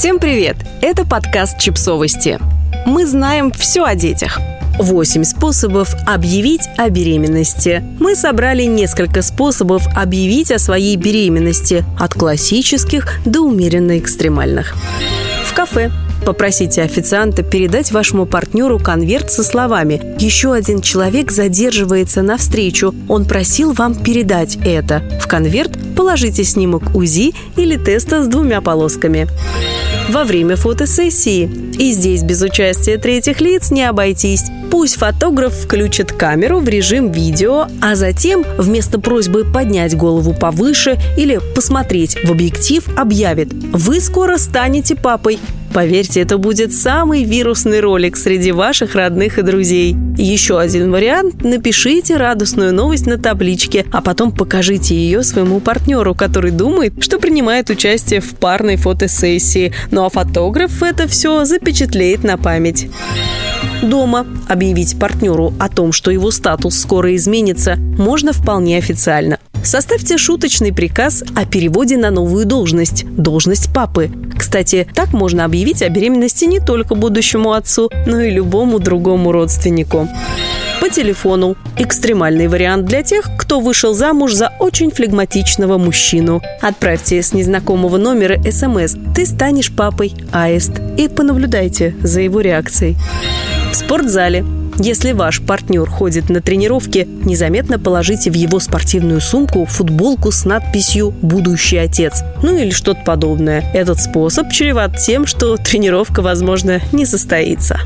Всем привет! Это подкаст «Чипсовости». Мы знаем все о детях. Восемь способов объявить о беременности. Мы собрали несколько способов объявить о своей беременности, от классических до умеренно экстремальных. В кафе Попросите официанта передать вашему партнеру конверт со словами «Еще один человек задерживается на встречу. Он просил вам передать это». В конверт положите снимок УЗИ или теста с двумя полосками во время фотосессии. И здесь без участия третьих лиц не обойтись. Пусть фотограф включит камеру в режим видео, а затем вместо просьбы поднять голову повыше или посмотреть в объектив объявит «Вы скоро станете папой». Поверьте, это будет самый вирусный ролик среди ваших родных и друзей. Еще один вариант – напишите радостную новость на табличке, а потом покажите ее своему партнеру, который думает, что принимает участие в парной фотосессии. Ну а фотограф это все запечатлеет на память. Дома объявить партнеру о том, что его статус скоро изменится, можно вполне официально. Составьте шуточный приказ о переводе на новую должность – должность папы. Кстати, так можно объявить о беременности не только будущему отцу, но и любому другому родственнику. По телефону. Экстремальный вариант для тех, кто вышел замуж за очень флегматичного мужчину. Отправьте с незнакомого номера СМС «Ты станешь папой, аист» и понаблюдайте за его реакцией. В спортзале если ваш партнер ходит на тренировки, незаметно положите в его спортивную сумку футболку с надписью «Будущий отец». Ну или что-то подобное. Этот способ чреват тем, что тренировка, возможно, не состоится.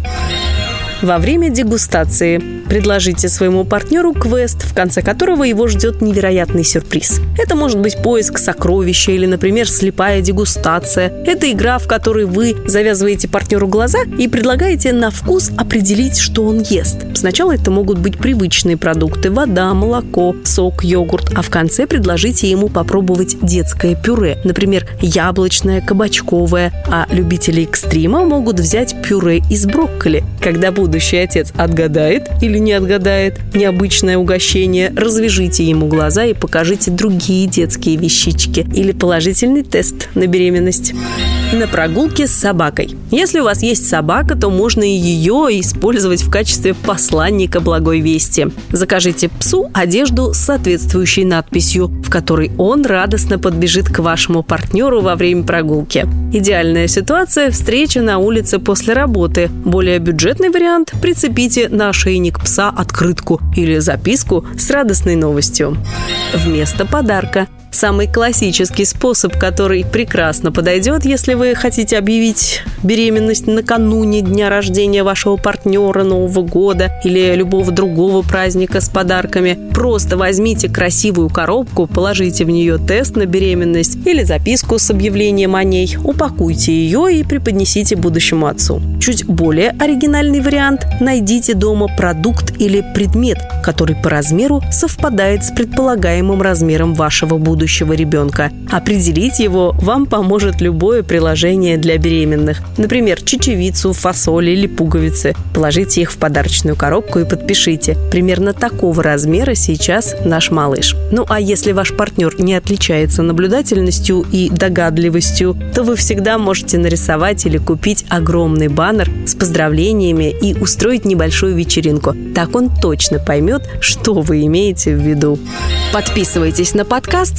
Во время дегустации предложите своему партнеру квест, в конце которого его ждет невероятный сюрприз. Это может быть поиск сокровища или, например, слепая дегустация. Это игра, в которой вы завязываете партнеру глаза и предлагаете на вкус определить, что он ест. Сначала это могут быть привычные продукты – вода, молоко, сок, йогурт, а в конце предложите ему попробовать детское пюре, например, яблочное, кабачковое, а любители экстрима могут взять пюре из брокколи. Когда будут будущий отец отгадает или не отгадает необычное угощение, развяжите ему глаза и покажите другие детские вещички или положительный тест на беременность. На прогулке с собакой. Если у вас есть собака, то можно и ее использовать в качестве посланника благой вести. Закажите псу одежду с соответствующей надписью, в которой он радостно подбежит к вашему партнеру во время прогулки. Идеальная ситуация – встреча на улице после работы. Более бюджетный вариант вариант, прицепите на ошейник пса открытку или записку с радостной новостью. Вместо подарка Самый классический способ, который прекрасно подойдет, если вы хотите объявить беременность накануне дня рождения вашего партнера, Нового года или любого другого праздника с подарками. Просто возьмите красивую коробку, положите в нее тест на беременность или записку с объявлением о ней, упакуйте ее и преподнесите будущему отцу. Чуть более оригинальный вариант – найдите дома продукт или предмет, который по размеру совпадает с предполагаемым размером вашего будущего будущего ребенка. Определить его вам поможет любое приложение для беременных. Например, чечевицу, фасоль или пуговицы. Положите их в подарочную коробку и подпишите. Примерно такого размера сейчас наш малыш. Ну а если ваш партнер не отличается наблюдательностью и догадливостью, то вы всегда можете нарисовать или купить огромный баннер с поздравлениями и устроить небольшую вечеринку. Так он точно поймет, что вы имеете в виду. Подписывайтесь на подкаст,